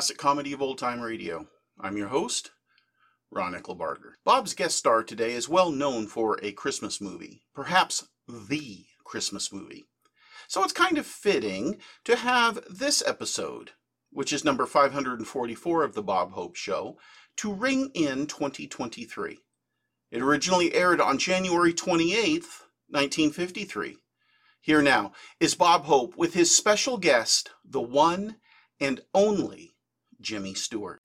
Classic Comedy of Old Time Radio. I'm your host, Ron Eckelbarger. Bob's guest star today is well known for a Christmas movie, perhaps the Christmas movie. So it's kind of fitting to have this episode, which is number 544 of The Bob Hope Show, to ring in 2023. It originally aired on January 28th, 1953. Here now is Bob Hope with his special guest, the one and only Jimmy Stewart.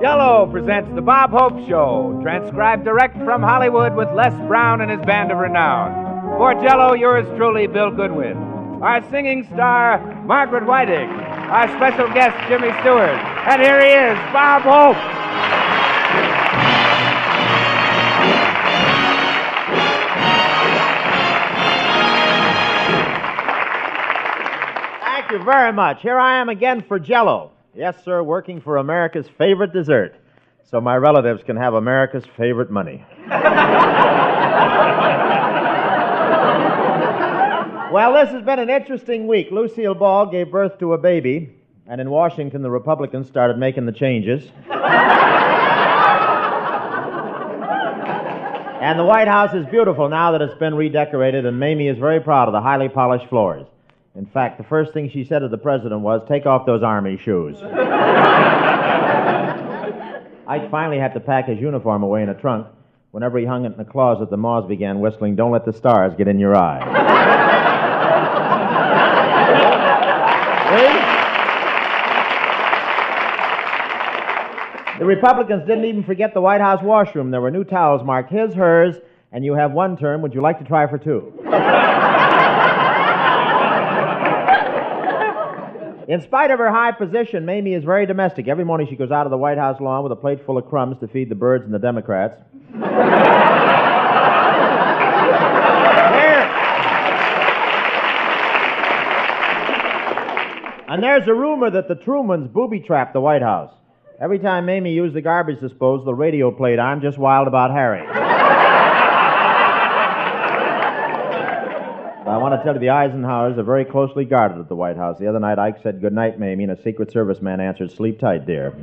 Jello presents The Bob Hope Show, transcribed direct from Hollywood with Les Brown and his band of renown. For Jello, yours truly, Bill Goodwin. Our singing star, Margaret Whiting. Our special guest, Jimmy Stewart. And here he is, Bob Hope. You very much. Here I am again for Jello. Yes, sir, working for America's favorite dessert. So my relatives can have America's favorite money. well, this has been an interesting week. Lucille Ball gave birth to a baby, and in Washington, the Republicans started making the changes. and the White House is beautiful now that it's been redecorated, and Mamie is very proud of the highly polished floors. In fact, the first thing she said to the president was, Take off those army shoes. I finally had to pack his uniform away in a trunk. Whenever he hung it in the closet, the moths began whistling, Don't let the stars get in your eye. The Republicans didn't even forget the White House washroom. There were new towels marked his, hers, and you have one term. Would you like to try for two? In spite of her high position, Mamie is very domestic. Every morning she goes out of the White House lawn with a plate full of crumbs to feed the birds and the Democrats. And there's a rumor that the Trumans booby trapped the White House. Every time Mamie used the garbage disposal, the radio played I'm Just Wild About Harry. I want to tell you the Eisenhowers are very closely guarded at the White House. The other night, Ike said, Good night, Mamie, and a Secret Service man answered, Sleep tight, dear.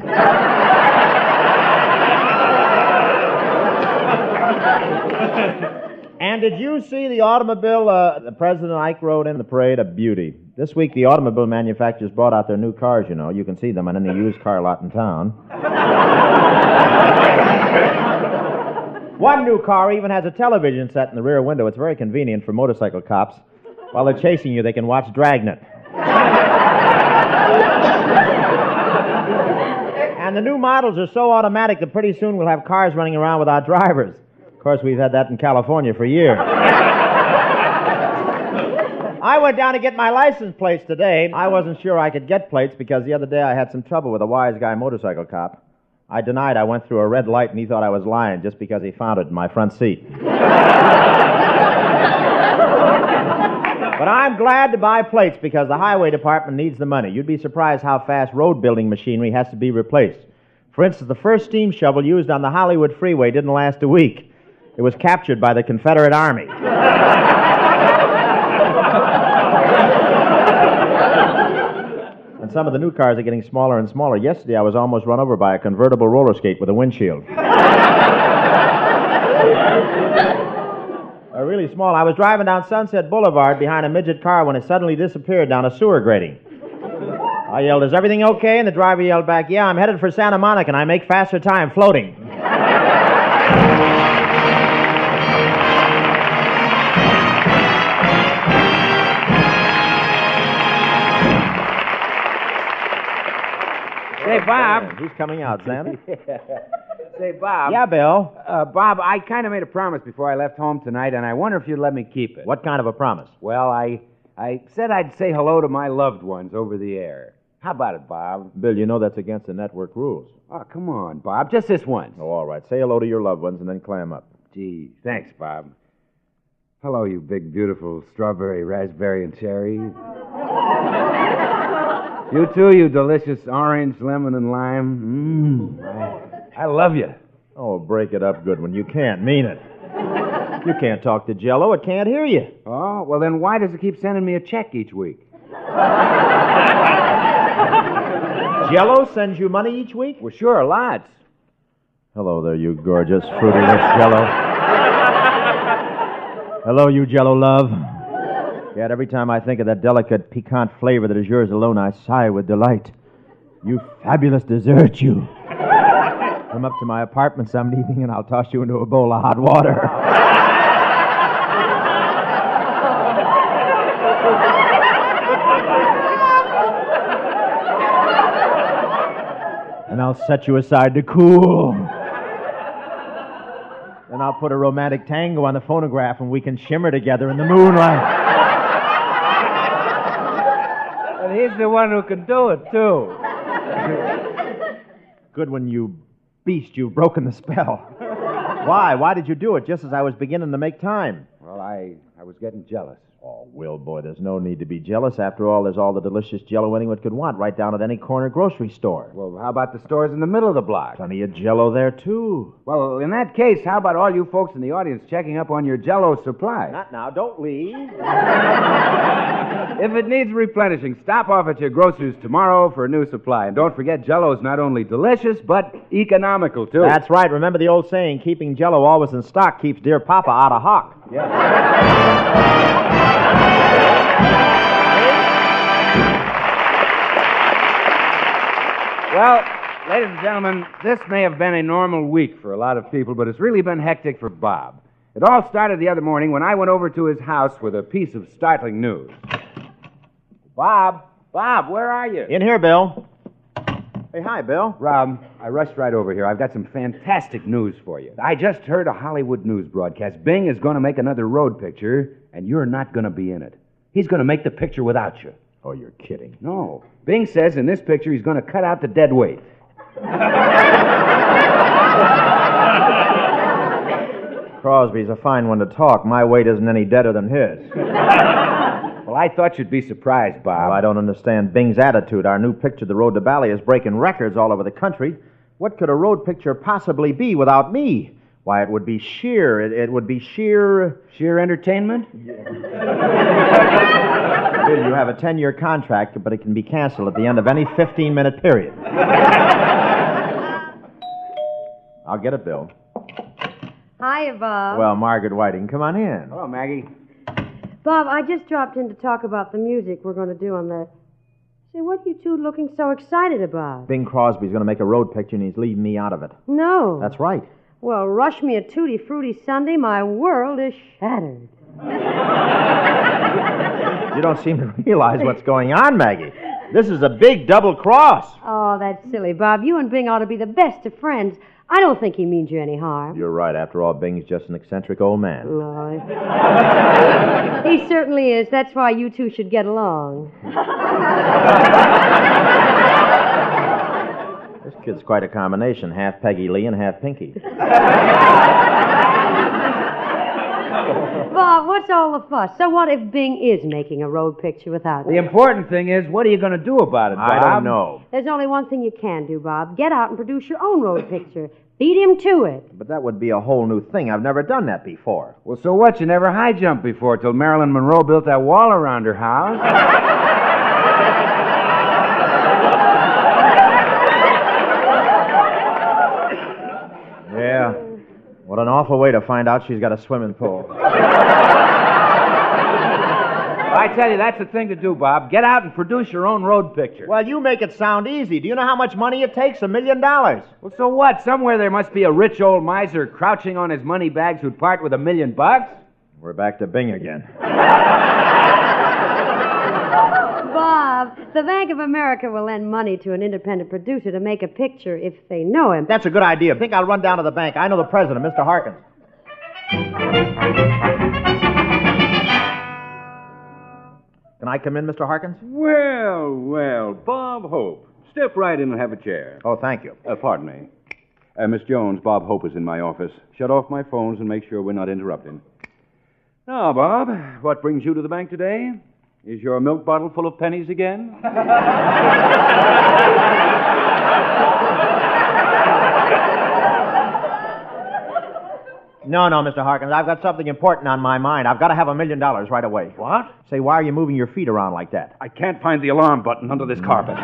and did you see the automobile uh, the President Ike rode in the parade? A beauty. This week, the automobile manufacturers brought out their new cars, you know. You can see them on any used car lot in town. One new car even has a television set in the rear window. It's very convenient for motorcycle cops. While they're chasing you, they can watch Dragnet. and the new models are so automatic that pretty soon we'll have cars running around without drivers. Of course, we've had that in California for years. I went down to get my license plates today. I wasn't sure I could get plates because the other day I had some trouble with a wise guy motorcycle cop. I denied I went through a red light and he thought I was lying just because he found it in my front seat. but I'm glad to buy plates because the highway department needs the money. You'd be surprised how fast road building machinery has to be replaced. For instance, the first steam shovel used on the Hollywood freeway didn't last a week. It was captured by the Confederate Army. And some of the new cars are getting smaller and smaller. Yesterday, I was almost run over by a convertible roller skate with a windshield. Uh, really small. I was driving down Sunset Boulevard behind a midget car when it suddenly disappeared down a sewer grating. I yelled, Is everything okay? And the driver yelled back, Yeah, I'm headed for Santa Monica and I make faster time floating. Say, Bob. he's coming out, Santa? Say, Bob. yeah, Bill. Uh, Bob, I kind of made a promise before I left home tonight, and I wonder if you'd let me keep it. What kind of a promise? Well, I I said I'd say hello to my loved ones over the air. How about it, Bob? Bill, you know that's against the network rules. Oh, come on, Bob. Just this once. Oh, all right. Say hello to your loved ones and then clam up. Gee, thanks, Bob. Hello, you big, beautiful strawberry, raspberry, and cherry. You too, you delicious orange, lemon, and lime. Mmm. I, I love you. Oh, break it up, Goodwin. You can't mean it. You can't talk to Jello. It can't hear you. Oh, well, then why does it keep sending me a check each week? Jello sends you money each week? Well, sure, lots. Hello there, you gorgeous, fruity lips Jello. Hello, you Jello love. Yet every time I think of that delicate, piquant flavor that is yours alone, I sigh with delight. You fabulous dessert, you. Come up to my apartment some evening and I'll toss you into a bowl of hot water. and I'll set you aside to cool. Then I'll put a romantic tango on the phonograph and we can shimmer together in the moonlight. And he's the one who can do it, too. Goodwin, you beast. You've broken the spell. Why? Why did you do it just as I was beginning to make time? Well, I, I was getting jealous. Oh, Will, boy, there's no need to be jealous. After all, there's all the delicious jello anyone could want right down at any corner grocery store. Well, how about the stores in the middle of the block? Plenty of jello there, too. Well, in that case, how about all you folks in the audience checking up on your jello supply? Not now. Don't leave. If it needs replenishing, stop off at your grocer's tomorrow for a new supply. And don't forget, jello's not only delicious, but economical, too. That's right. Remember the old saying, keeping jello always in stock keeps dear Papa out of hock. Well, ladies and gentlemen, this may have been a normal week for a lot of people, but it's really been hectic for Bob. It all started the other morning when I went over to his house with a piece of startling news. Bob, Bob, where are you? In here, Bill. Hey, hi, Bill. Rob, I rushed right over here. I've got some fantastic news for you. I just heard a Hollywood news broadcast. Bing is going to make another road picture, and you're not going to be in it. He's going to make the picture without you. Oh, you're kidding. No. Bing says in this picture he's going to cut out the dead weight. Crosby's a fine one to talk. My weight isn't any deader than his. Well, I thought you'd be surprised, Bob. Well, I don't understand Bing's attitude. Our new picture, The Road to Bali, is breaking records all over the country. What could a road picture possibly be without me? Why, it would be sheer. It, it would be sheer. Uh, sheer entertainment? Bill, you have a 10 year contract, but it can be canceled at the end of any 15 minute period. I'll get it, Bill. Hi, Bob. Well, Margaret Whiting, come on in. Hello, Maggie. Bob, I just dropped in to talk about the music we're going to do on the. Say, what are you two looking so excited about? Bing Crosby's going to make a road picture, and he's leaving me out of it. No. That's right. Well, rush me a tutti frutti sundae, my world is shattered. You don't seem to realize what's going on, Maggie. This is a big double cross. Oh, that's silly, Bob. You and Bing ought to be the best of friends. I don't think he means you any harm. You're right. After all, Bing's just an eccentric old man. No. he certainly is. That's why you two should get along. This kid's quite a combination half Peggy Lee and half Pinky. Bob, what's all the fuss? So what if Bing is making a road picture without The you? important thing is, what are you going to do about it, Bob? I don't know. There's only one thing you can do, Bob. Get out and produce your own road picture. Beat him to it. But that would be a whole new thing. I've never done that before. Well, so what? You never high jumped before till Marilyn Monroe built that wall around her house. Yeah. What an awful way to find out she's got a swimming pool. I tell you, that's the thing to do, Bob. Get out and produce your own road picture. Well, you make it sound easy. Do you know how much money it takes? A million dollars. Well, so what? Somewhere there must be a rich old miser crouching on his money bags who'd part with a million bucks. We're back to Bing again. Bob, the Bank of America will lend money to an independent producer to make a picture if they know him. That's a good idea. I Think I'll run down to the bank. I know the president, Mr. Harkins. Can I come in, Mr. Harkins? Well, well, Bob Hope. Step right in and have a chair. Oh, thank you. Uh, pardon me. Uh, Miss Jones, Bob Hope is in my office. Shut off my phones and make sure we're not interrupting. Now, Bob, what brings you to the bank today? Is your milk bottle full of pennies again? No, no, Mr. Harkins. I've got something important on my mind. I've got to have a million dollars right away. What? Say, why are you moving your feet around like that? I can't find the alarm button under this carpet.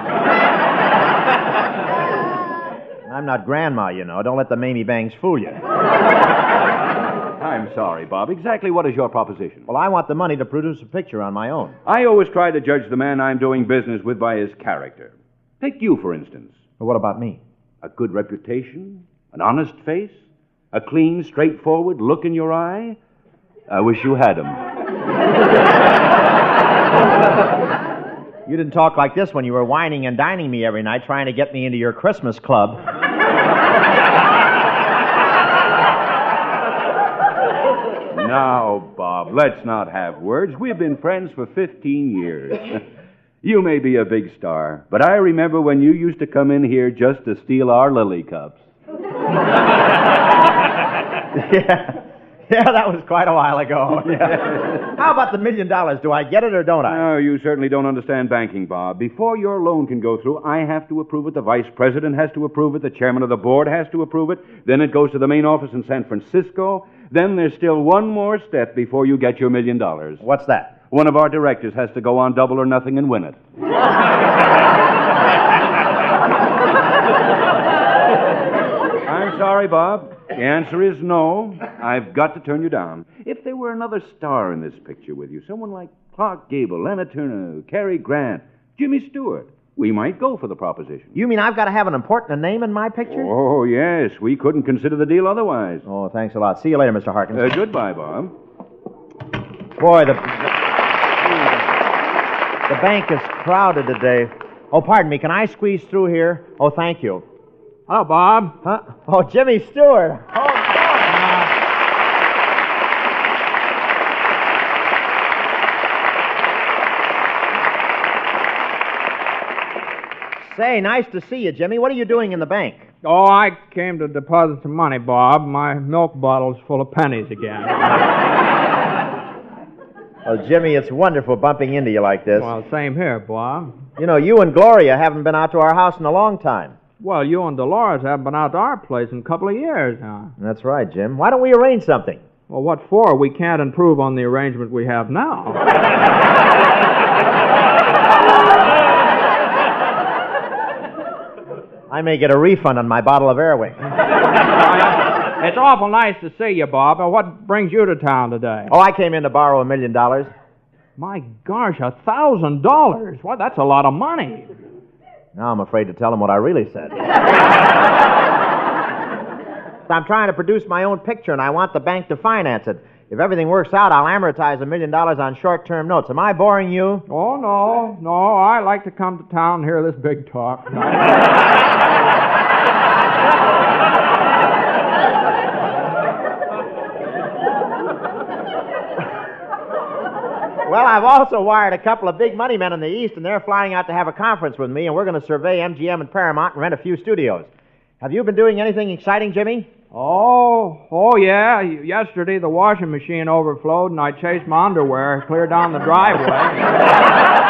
I'm not grandma, you know. Don't let the Mamie Bangs fool you. I'm sorry, Bob. Exactly what is your proposition? Well, I want the money to produce a picture on my own. I always try to judge the man I'm doing business with by his character. Take you, for instance. Well, what about me? A good reputation, an honest face, a clean, straightforward look in your eye. I wish you had had 'em. You didn't talk like this when you were wining and dining me every night trying to get me into your Christmas club. Now, Bob, let's not have words. We've been friends for 15 years. you may be a big star, but I remember when you used to come in here just to steal our lily cups. yeah. Yeah, that was quite a while ago. Yeah. How about the million dollars? Do I get it or don't I? No, you certainly don't understand banking, Bob. Before your loan can go through, I have to approve it, the vice president has to approve it, the chairman of the board has to approve it, then it goes to the main office in San Francisco. Then there's still one more step before you get your million dollars. What's that? One of our directors has to go on double or nothing and win it. I'm sorry, Bob. The answer is no. I've got to turn you down. If there were another star in this picture with you, someone like Clark Gable, Lana Turner, Cary Grant, Jimmy Stewart, we might go for the proposition. You mean I've got to have an important name in my picture? Oh, yes. We couldn't consider the deal otherwise. Oh, thanks a lot. See you later, Mr. Harkins. Uh, goodbye, Bob. Boy, the the bank is crowded today. Oh, pardon me. Can I squeeze through here? Oh, thank you. Hello, Bob. Huh? Oh, Jimmy Stewart. Oh, Say, nice to see you, Jimmy. What are you doing in the bank? Oh, I came to deposit some money, Bob. My milk bottle's full of pennies again. Well, Jimmy, it's wonderful bumping into you like this. well, same here, Bob. You know, you and Gloria haven't been out to our house in a long time. Well, you and Dolores haven't been out to our place in a couple of years now. That's right, Jim. Why don't we arrange something? Well, what for? We can't improve on the arrangement we have now. I may get a refund on my bottle of Airwick. it's awful nice to see you, Bob. Now, what brings you to town today? Oh, I came in to borrow a million dollars. My gosh, a thousand dollars. Why, that's a lot of money. Now I'm afraid to tell him what I really said. I'm trying to produce my own picture, and I want the bank to finance it. If everything works out, I'll amortize a million dollars on short-term notes. Am I boring you? Oh, no, no. I like to come to town and hear this big talk. Well, I've also wired a couple of big money men in the East, and they're flying out to have a conference with me, and we're going to survey MGM and Paramount and rent a few studios. Have you been doing anything exciting, Jimmy? Oh, oh yeah. Yesterday the washing machine overflowed and I chased my underwear clear down the driveway.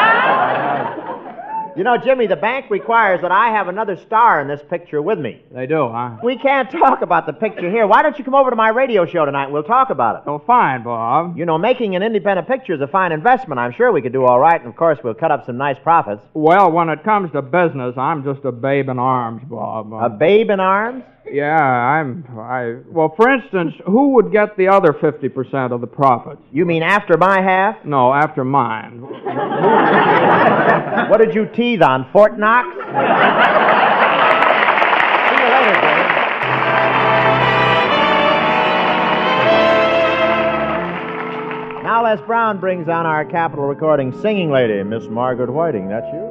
You know, Jimmy, the bank requires that I have another star in this picture with me. they do, huh? We can't talk about the picture here. Why don't you come over to my radio show tonight and we'll talk about it? Oh, fine, Bob. You know, making an independent picture is a fine investment. I'm sure we could do all right, and of course, we'll cut up some nice profits. Well, when it comes to business, I'm just a babe in arms, Bob. A babe in arms? Yeah, I'm. I. Well, for instance, who would get the other fifty percent of the profits? You mean after my half? No, after mine. What did you teeth on, Fort Knox? See you later, Jimmy. Now Les Brown brings on our Capitol recording singing lady, Miss Margaret Whiting. That's you?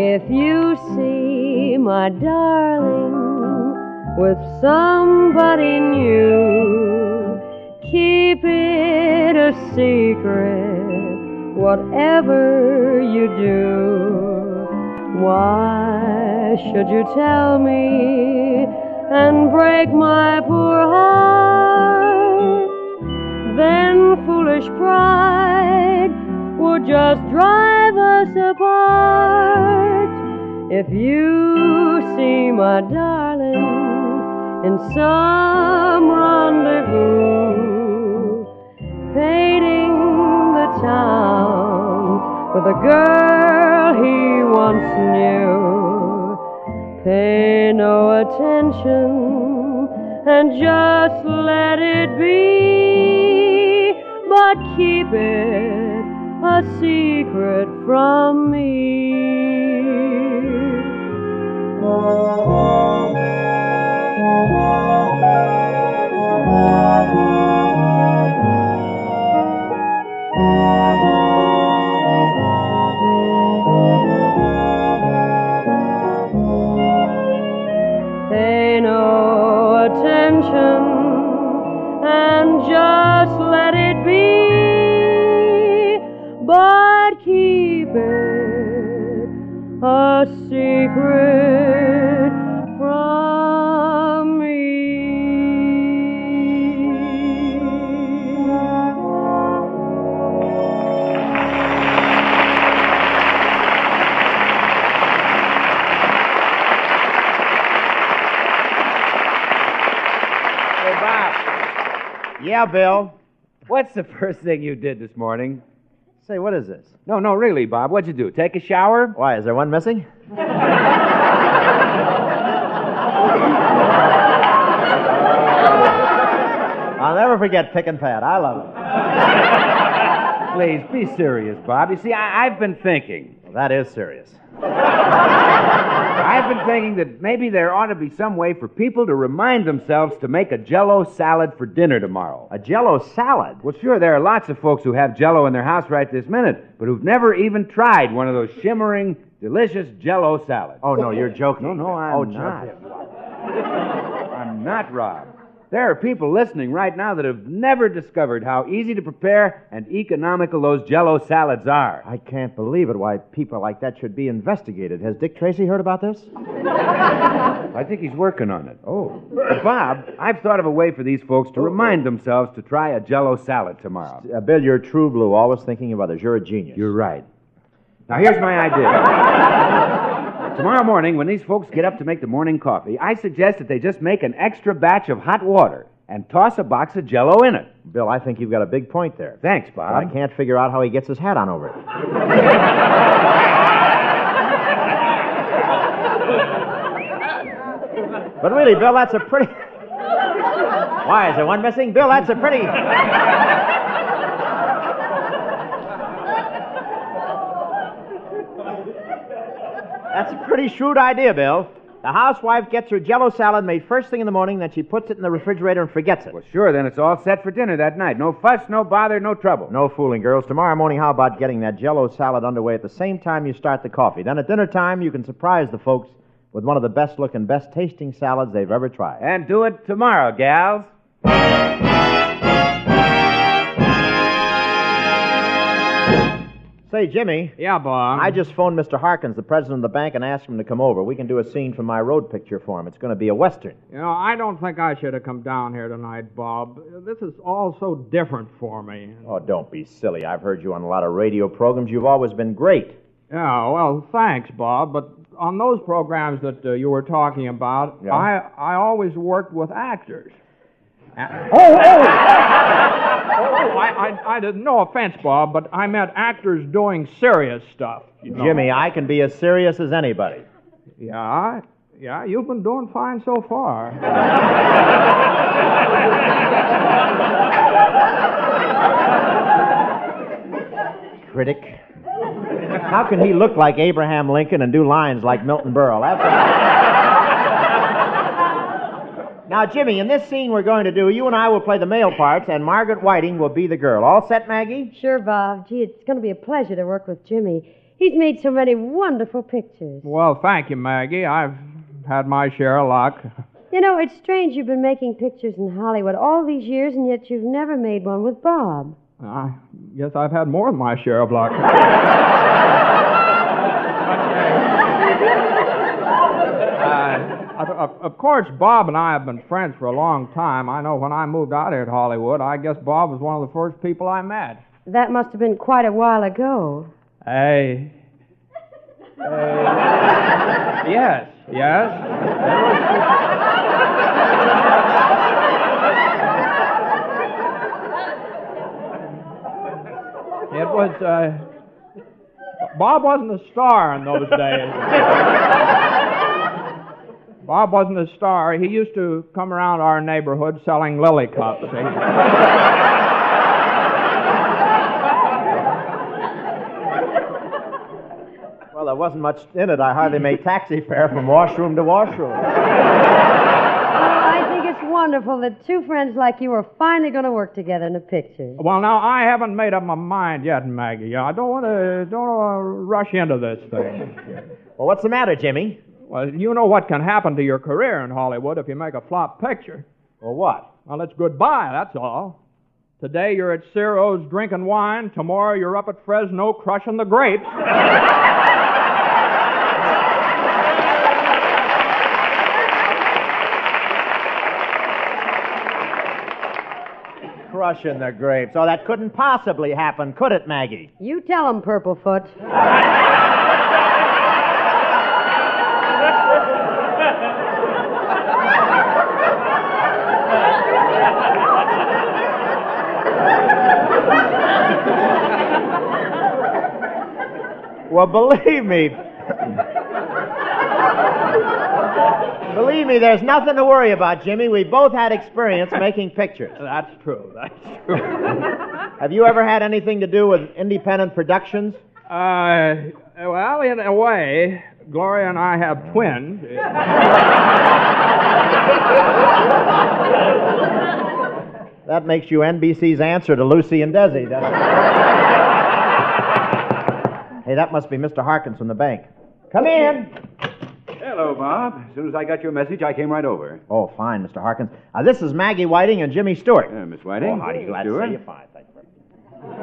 If you see my darling with somebody new, keep it a secret, whatever you do. Why should you tell me and break my poor heart? Then foolish pride would just drive us apart. If you see my darling in some rendezvous, painting the town with a girl he once knew, pay no attention and just let it be, but keep it a secret from me. A secret from me. Hey, Bob, Yeah, Bill. what's the first thing you did this morning? Say, what is this? No, no, really, Bob. What'd you do? Take a shower? Why, is there one missing? I'll never forget Pick and Pat. I love it. Please, be serious, Bob. You see, I, I've been thinking. Well, that is serious. I've been thinking that maybe there ought to be some way for people to remind themselves to make a jello salad for dinner tomorrow. A jello salad? Well, sure, there are lots of folks who have jello in their house right this minute, but who've never even tried one of those shimmering, delicious jello salads. Oh, no, you're joking. No, no, I'm oh, not. I'm not, Rob. There are people listening right now that have never discovered how easy to prepare and economical those jello salads are. I can't believe it. Why people like that should be investigated. Has Dick Tracy heard about this? I think he's working on it. Oh. Bob, I've thought of a way for these folks to remind themselves to try a jello salad tomorrow. Uh, Bill, you're true blue, always thinking of others. You're a genius. You're right. Now, here's my idea. Tomorrow morning, when these folks get up to make the morning coffee, I suggest that they just make an extra batch of hot water and toss a box of jello in it. Bill, I think you've got a big point there. Thanks, But I can't figure out how he gets his hat on over it. but really, Bill, that's a pretty. Why, is there one missing? Bill, that's a pretty. That's a pretty shrewd idea, Bill. The housewife gets her jello salad made first thing in the morning, then she puts it in the refrigerator and forgets it. Well, sure, then it's all set for dinner that night. No fuss, no bother, no trouble. No fooling, girls. Tomorrow morning, how about getting that jello salad underway at the same time you start the coffee? Then at dinner time, you can surprise the folks with one of the best looking, best tasting salads they've ever tried. And do it tomorrow, gals. Say, Jimmy, Yeah, Bob. I just phoned Mr. Harkins, the president of the bank, and asked him to come over. We can do a scene from my road picture for him. It's going to be a Western. You know, I don't think I should have come down here tonight, Bob. This is all so different for me. Oh, don't be silly. I've heard you on a lot of radio programs. You've always been great. Yeah, well, thanks, Bob. But on those programs that uh, you were talking about, Yeah. I I always worked with actors. Uh, oh, oh! oh, I, I, I didn't. No offense, Bob, but I meant actors doing serious stuff. You know. Jimmy, I can be as serious as anybody. Yeah, yeah, you've been doing fine so far. Critic. How can he look like Abraham Lincoln and do lines like Milton Berle? That's now, Jimmy, in this scene we're going to do, you and I will play the male parts, and Margaret Whiting will be the girl. All set, Maggie? Sure, Bob. Gee, it's going to be a pleasure to work with Jimmy. He's made so many wonderful pictures. Well, thank you, Maggie. I've had my share of luck. You know, it's strange you've been making pictures in Hollywood all these years, and yet you've never made one with Bob. I guess I've had more than my share of luck. Of, of- course, Bob and I have been friends for a long time. I know when I moved out here to Hollywood, I guess Bob was one of the first people I met. That must have been quite a while ago. I. Uh, yes, yes. It was, uh. Bob wasn't a star in those days. Bob wasn't a star. He used to come around our neighborhood selling lily cups. see? Well, there wasn't much in it. I hardly made taxi fare from washroom to washroom. Oh, I think it's wonderful that two friends like you are finally going to work together in a picture. Well, now I haven't made up my mind yet, Maggie. I don't want to don't want to rush into this thing. Well, what's the matter, Jimmy? Well, you know what can happen to your career in Hollywood if you make a flop picture. Well, what? Well, it's goodbye. That's all. Today you're at Ciro's drinking wine. Tomorrow you're up at Fresno crushing the grapes. Crushing the grapes. Oh, that couldn't possibly happen, could it, Maggie? You tell him, Purplefoot. Well, believe me. believe me, there's nothing to worry about, Jimmy. We both had experience making pictures. That's true. That's true. Have you ever had anything to do with independent productions? Uh, well, in a way, Gloria and I have twins. That makes you NBC's answer to Lucy and Desi, doesn't it? hey, that must be Mr. Harkins from the bank. Come in. Hello, Bob. As soon as I got your message, I came right over. Oh, fine, Mr. Harkins. Uh, this is Maggie Whiting and Jimmy Stewart. Uh, Miss Whiting. Oh, howdy, glad Stewart. to see you. Fine, thank you. very.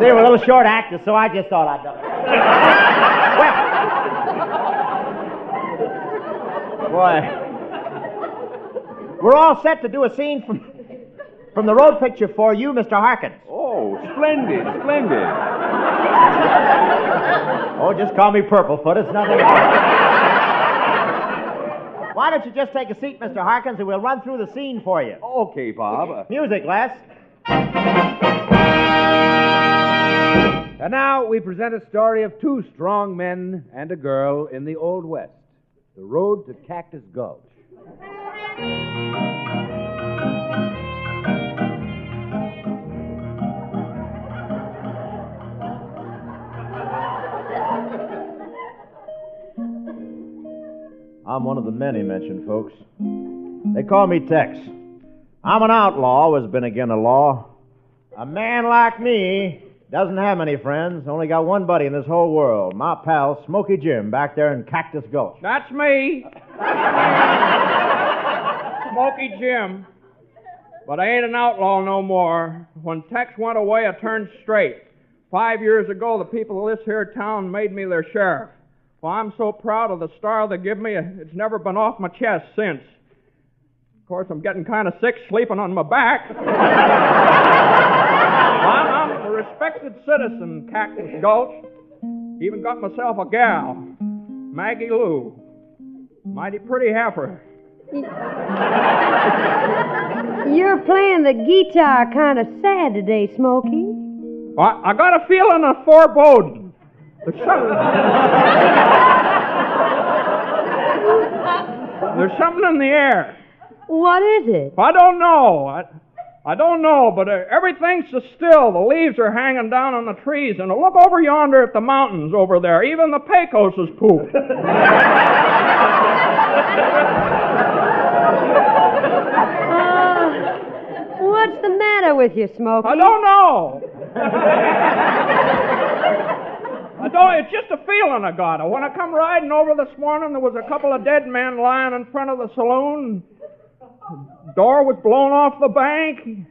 See, we're a little short actors, so I just thought I'd do it. well, boy, we're all set to do a scene from from the road picture for you, Mr. Harkins. Oh, splendid, splendid. Oh, just call me Purplefoot. It's nothing. Why don't you just take a seat, Mr. Harkins, and we'll run through the scene for you. Okay, Bob. Music, Les. And now we present a story of two strong men and a girl in the Old West The Road to Cactus Gulch. I'm one of the many mentioned folks. They call me Tex. I'm an outlaw, always been against the law. A man like me doesn't have many friends, only got one buddy in this whole world, my pal Smoky Jim back there in Cactus Gulch. That's me. Smoky Jim. But I ain't an outlaw no more. When Tex went away, I turned straight. Five years ago, the people of this here town made me their sheriff. Well, I'm so proud of the star they give me, it's never been off my chest since. Of course, I'm getting kind of sick sleeping on my back. Well, I'm, I'm a respected citizen, Cactus Gulch. Even got myself a gal, Maggie Lou. Mighty pretty heifer. You're playing the guitar kind of sad today, Smoky. I, I got a feeling of foreboding. There's something, there's something in the air. What is it? I don't know. I, I don't know, but uh, everything's so still. The leaves are hanging down on the trees, and look over yonder at the mountains over there. Even the Pecos is pooped. Uh, what's the matter with you, Smoky? I don't know. I don't. It's just a feeling I got. When I come riding over this morning, there was a couple of dead men lying in front of the saloon. The door was blown off the bank.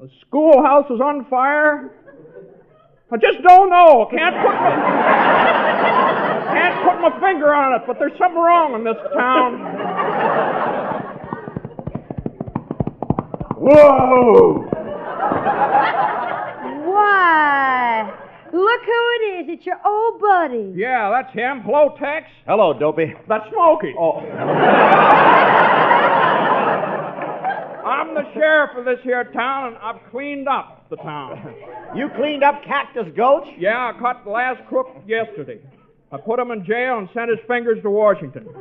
The schoolhouse was on fire. I just don't know. Can't put my, can't can't put my finger on it, but there's something wrong in this town. Whoa! Why? Look who it is. It's your old buddy. Yeah, that's him. Hello, Tex. Hello, Dopey. That's Smokey. Oh, I'm the sheriff of this here town, and I've cleaned up the town. you cleaned up Cactus Gulch? Yeah, I caught the last crook yesterday. I put him in jail and sent his fingers to Washington.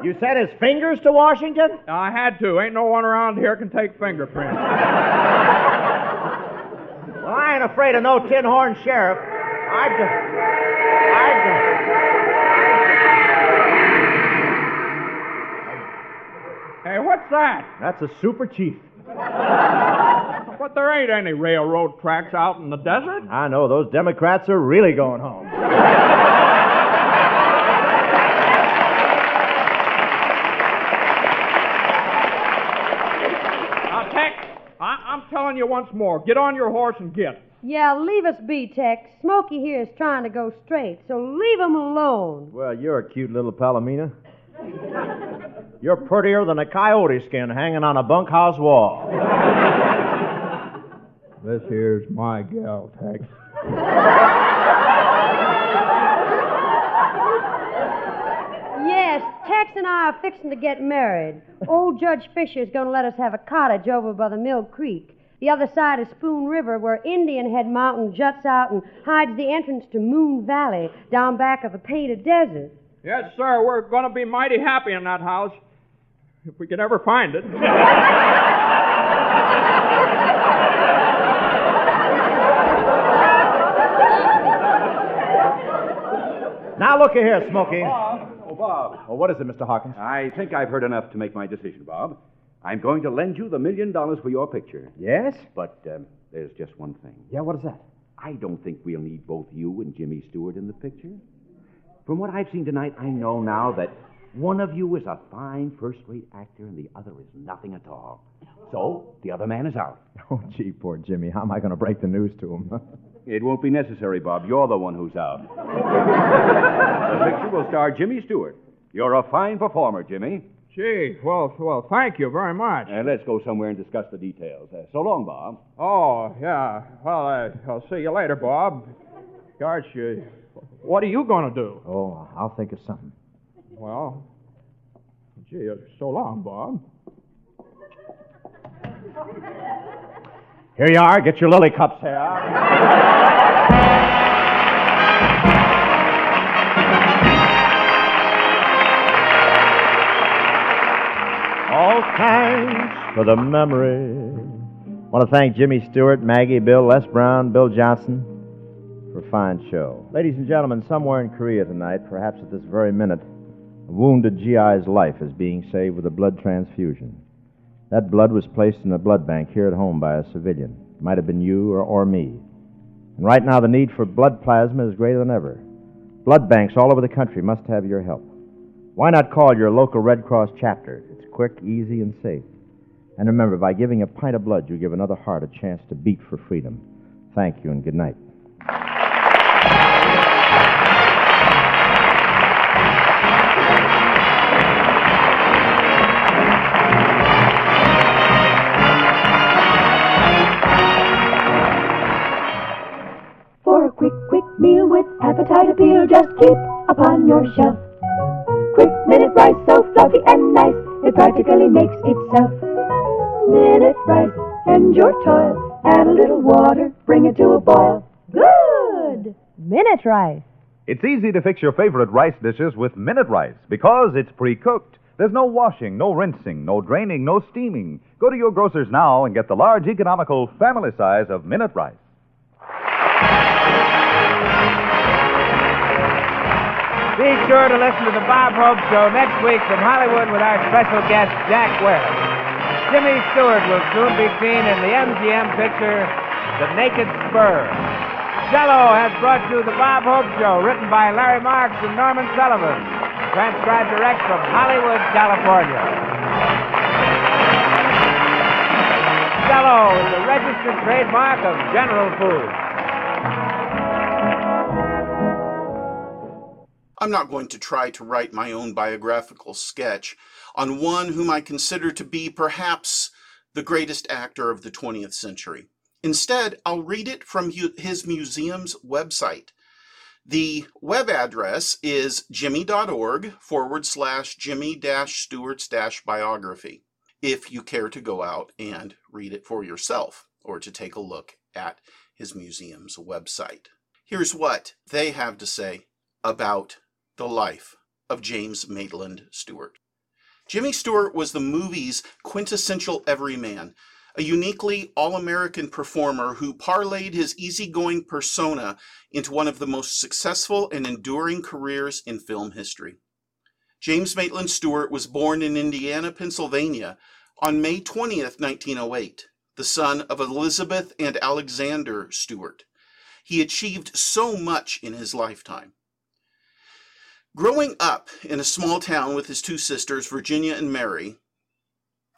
You sent his fingers to Washington? I had to. Ain't no one around here can take fingerprints. Well, I ain't afraid of no tin horn sheriff. I'd. Hey, what's that? That's a super chief. But there ain't any railroad tracks out in the desert. I know, those Democrats are really going home. Now, Tex, I- I'm telling you once more, get on your horse and get. Yeah, leave us be, Tex. Smokey here is trying to go straight, so leave him alone. Well, you're a cute little Palomina. You're prettier than a coyote skin hanging on a bunkhouse wall. This here's my gal, Tex. Yes, Tex and I are fixing to get married. Old Judge Fisher's going to let us have a cottage over by the Mill Creek. The other side of Spoon River, where Indian Head Mountain juts out and hides the entrance to Moon Valley down back of the Painted Desert. Yes, sir, we're going to be mighty happy in that house. If we can ever find it. Now, look here, Smokey. Oh, Bob. Oh, what is it, Mr. Hawkins? I think I've heard enough to make my decision, Bob. I'm going to lend you the million dollars for your picture. Yes? But um, there's just one thing. Yeah, what is that? I don't think we'll need both you and Jimmy Stewart in the picture. From what I've seen tonight, I know now that one of you is a fine first rate actor and the other is nothing at all. So, the other man is out. Oh, gee, poor Jimmy. How am I going to break the news to him? It won't be necessary, Bob. You're the one who's out. the picture will star Jimmy Stewart. You're a fine performer, Jimmy. Gee, well, well, thank you very much. And let's go somewhere and discuss the details. Uh, so long, Bob. Oh, yeah. Well, uh, I'll see you later, Bob. Gosh, uh, what are you going to do? oh, I'll think of something. Well, gee, uh, so long, Bob. Here you are. Get your lily cups here. All thanks for the memory. want to thank Jimmy Stewart, Maggie, Bill, Les Brown, Bill Johnson for a fine show. Ladies and gentlemen, somewhere in Korea tonight, perhaps at this very minute, a wounded GI's life is being saved with a blood transfusion. That blood was placed in a blood bank here at home by a civilian. It might have been you or, or me. And right now, the need for blood plasma is greater than ever. Blood banks all over the country must have your help. Why not call your local Red Cross chapter? It's quick, easy, and safe. And remember, by giving a pint of blood, you give another heart a chance to beat for freedom. Thank you and good night. Upon your shelf. Quick minute rice, so fluffy and nice, it practically makes itself. Minute rice, end your toil, add a little water, bring it to a boil. Good! Minute rice. It's easy to fix your favorite rice dishes with Minute Rice because it's pre cooked. There's no washing, no rinsing, no draining, no steaming. Go to your grocer's now and get the large, economical family size of Minute Rice. Be sure to listen to the Bob Hope Show next week from Hollywood with our special guest, Jack Webb. Jimmy Stewart will soon be seen in the MGM picture, The Naked Spur. Jello has brought you the Bob Hope Show, written by Larry Marks and Norman Sullivan. Transcribed direct from Hollywood, California. Jello is a registered trademark of General Foods. I'm not going to try to write my own biographical sketch on one whom I consider to be perhaps the greatest actor of the 20th century. Instead, I'll read it from his museum's website. The web address is jimmy.org forward slash jimmy dash stewart's dash biography if you care to go out and read it for yourself or to take a look at his museum's website. Here's what they have to say about the life of James Maitland Stewart. Jimmy Stewart was the movie's quintessential everyman, a uniquely all American performer who parlayed his easygoing persona into one of the most successful and enduring careers in film history. James Maitland Stewart was born in Indiana, Pennsylvania on May 20th, 1908, the son of Elizabeth and Alexander Stewart. He achieved so much in his lifetime. Growing up in a small town with his two sisters, Virginia and Mary,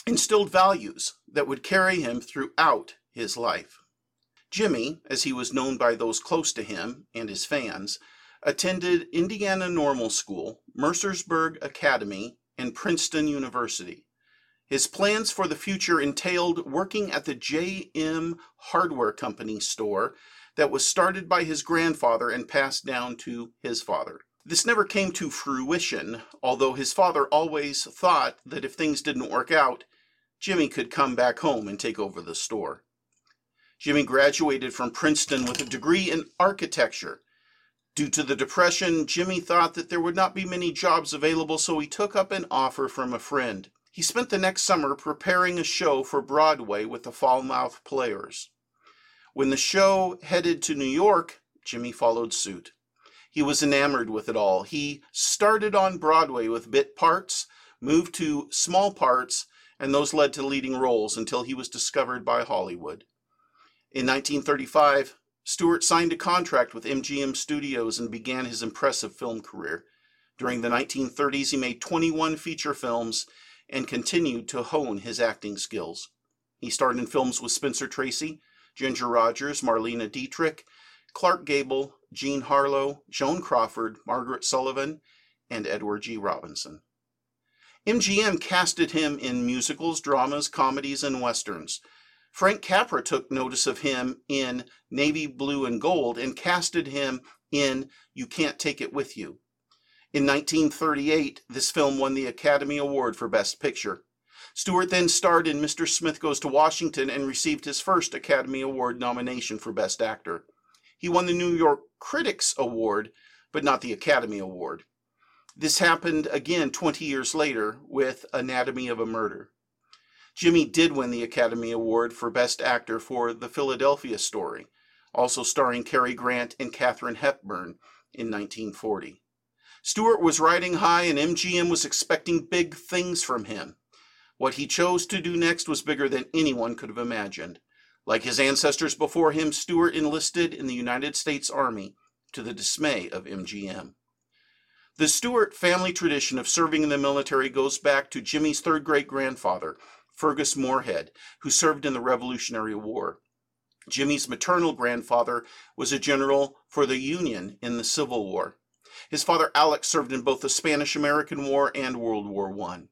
instilled values that would carry him throughout his life. Jimmy, as he was known by those close to him and his fans, attended Indiana Normal School, Mercersburg Academy, and Princeton University. His plans for the future entailed working at the J.M. Hardware Company store that was started by his grandfather and passed down to his father. This never came to fruition, although his father always thought that if things didn't work out, Jimmy could come back home and take over the store. Jimmy graduated from Princeton with a degree in architecture. Due to the Depression, Jimmy thought that there would not be many jobs available, so he took up an offer from a friend. He spent the next summer preparing a show for Broadway with the Falmouth Players. When the show headed to New York, Jimmy followed suit. He was enamored with it all. He started on Broadway with bit parts, moved to small parts, and those led to leading roles until he was discovered by Hollywood. In 1935, Stewart signed a contract with MGM Studios and began his impressive film career. During the 1930s, he made 21 feature films and continued to hone his acting skills. He starred in films with Spencer Tracy, Ginger Rogers, Marlene Dietrich, Clark Gable, Jean Harlow, Joan Crawford, Margaret Sullavan, and Edward G. Robinson. MGM casted him in musicals, dramas, comedies, and westerns. Frank Capra took notice of him in Navy Blue and Gold and casted him in You Can't Take It With You. In 1938, this film won the Academy Award for Best Picture. Stewart then starred in Mr. Smith Goes to Washington and received his first Academy Award nomination for Best Actor. He won the New York Critics Award, but not the Academy Award. This happened again 20 years later with Anatomy of a Murder. Jimmy did win the Academy Award for Best Actor for The Philadelphia Story, also starring Cary Grant and Katharine Hepburn in 1940. Stewart was riding high and MGM was expecting big things from him. What he chose to do next was bigger than anyone could have imagined. Like his ancestors before him, Stewart enlisted in the United States Army to the dismay of MGM. The Stewart family tradition of serving in the military goes back to Jimmy's third great grandfather, Fergus Moorhead, who served in the Revolutionary War. Jimmy's maternal grandfather was a general for the Union in the Civil War. His father Alex served in both the Spanish American War and World War I.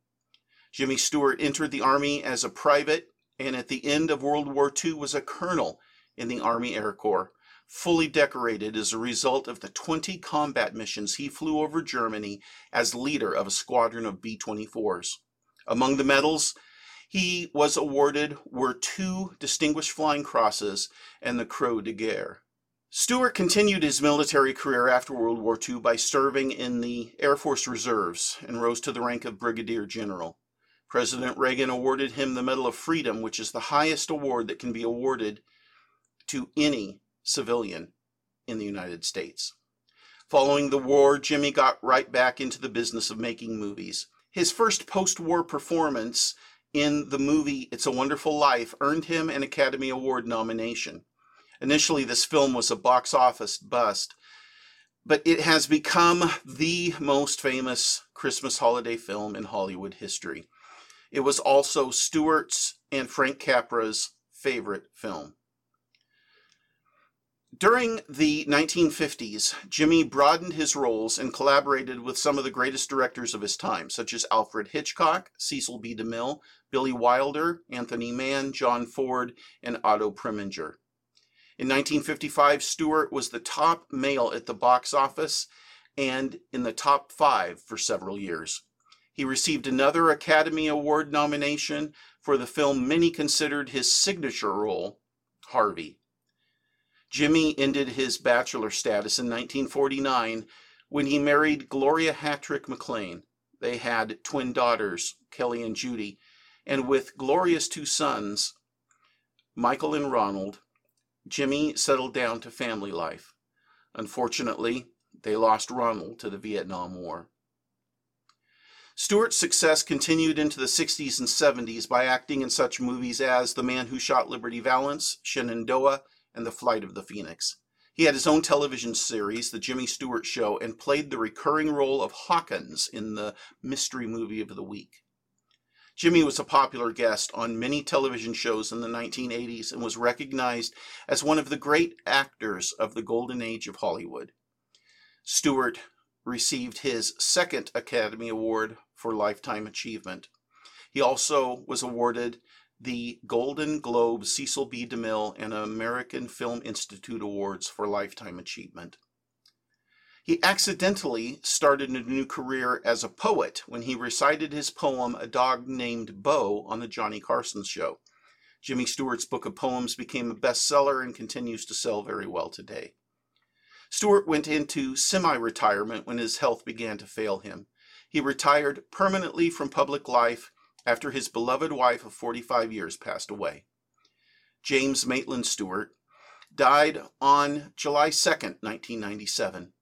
Jimmy Stewart entered the Army as a private and at the end of World War II was a colonel in the Army Air Corps, fully decorated as a result of the 20 combat missions he flew over Germany as leader of a squadron of B 24s. Among the medals he was awarded were two Distinguished Flying Crosses and the Croix de Guerre. Stewart continued his military career after World War II by serving in the Air Force Reserves and rose to the rank of Brigadier General. President Reagan awarded him the Medal of Freedom, which is the highest award that can be awarded to any civilian in the United States. Following the war, Jimmy got right back into the business of making movies. His first post war performance in the movie It's a Wonderful Life earned him an Academy Award nomination. Initially, this film was a box office bust, but it has become the most famous Christmas holiday film in Hollywood history. It was also Stewart's and Frank Capra's favorite film. During the 1950s, Jimmy broadened his roles and collaborated with some of the greatest directors of his time, such as Alfred Hitchcock, Cecil B. DeMille, Billy Wilder, Anthony Mann, John Ford, and Otto Preminger. In 1955, Stewart was the top male at the box office and in the top five for several years. He received another Academy Award nomination for the film many considered his signature role, Harvey. Jimmy ended his bachelor status in 1949 when he married Gloria Hattrick McLean. They had twin daughters, Kelly and Judy, and with Gloria's two sons, Michael and Ronald, Jimmy settled down to family life. Unfortunately, they lost Ronald to the Vietnam War. Stewart's success continued into the 60s and 70s by acting in such movies as The Man Who Shot Liberty Valance, Shenandoah, and The Flight of the Phoenix. He had his own television series, The Jimmy Stewart Show, and played the recurring role of Hawkins in the Mystery Movie of the Week. Jimmy was a popular guest on many television shows in the 1980s and was recognized as one of the great actors of the golden age of Hollywood. Stewart received his second Academy Award for Lifetime Achievement. He also was awarded the Golden Globe Cecil B. DeMille and American Film Institute Awards for Lifetime Achievement. He accidentally started a new career as a poet when he recited his poem A Dog Named Bo on the Johnny Carson show. Jimmy Stewart's book of poems became a bestseller and continues to sell very well today. Stewart went into semi retirement when his health began to fail him. He retired permanently from public life after his beloved wife of 45 years passed away. James Maitland Stewart died on July 2, 1997.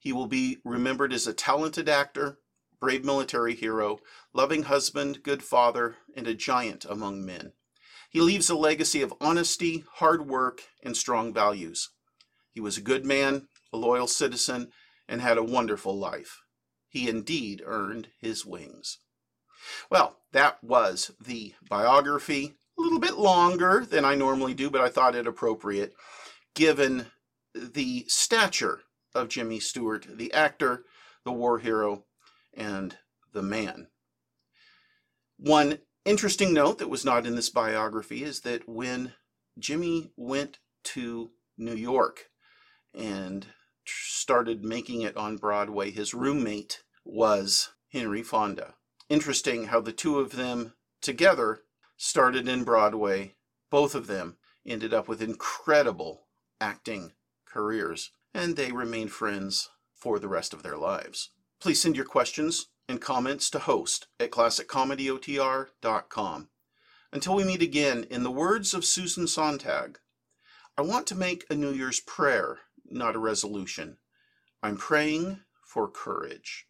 He will be remembered as a talented actor, brave military hero, loving husband, good father, and a giant among men. He leaves a legacy of honesty, hard work, and strong values. He was a good man, a loyal citizen, and had a wonderful life. He indeed earned his wings. Well, that was the biography. A little bit longer than I normally do, but I thought it appropriate given the stature of Jimmy Stewart, the actor, the war hero, and the man. One interesting note that was not in this biography is that when Jimmy went to New York and started making it on Broadway, his roommate was Henry Fonda. Interesting how the two of them together started in Broadway. Both of them ended up with incredible acting careers, and they remained friends for the rest of their lives. Please send your questions and comments to host at classiccomedyotr.com. Until we meet again, in the words of Susan Sontag, I want to make a New Year's prayer, not a resolution. I'm praying for courage.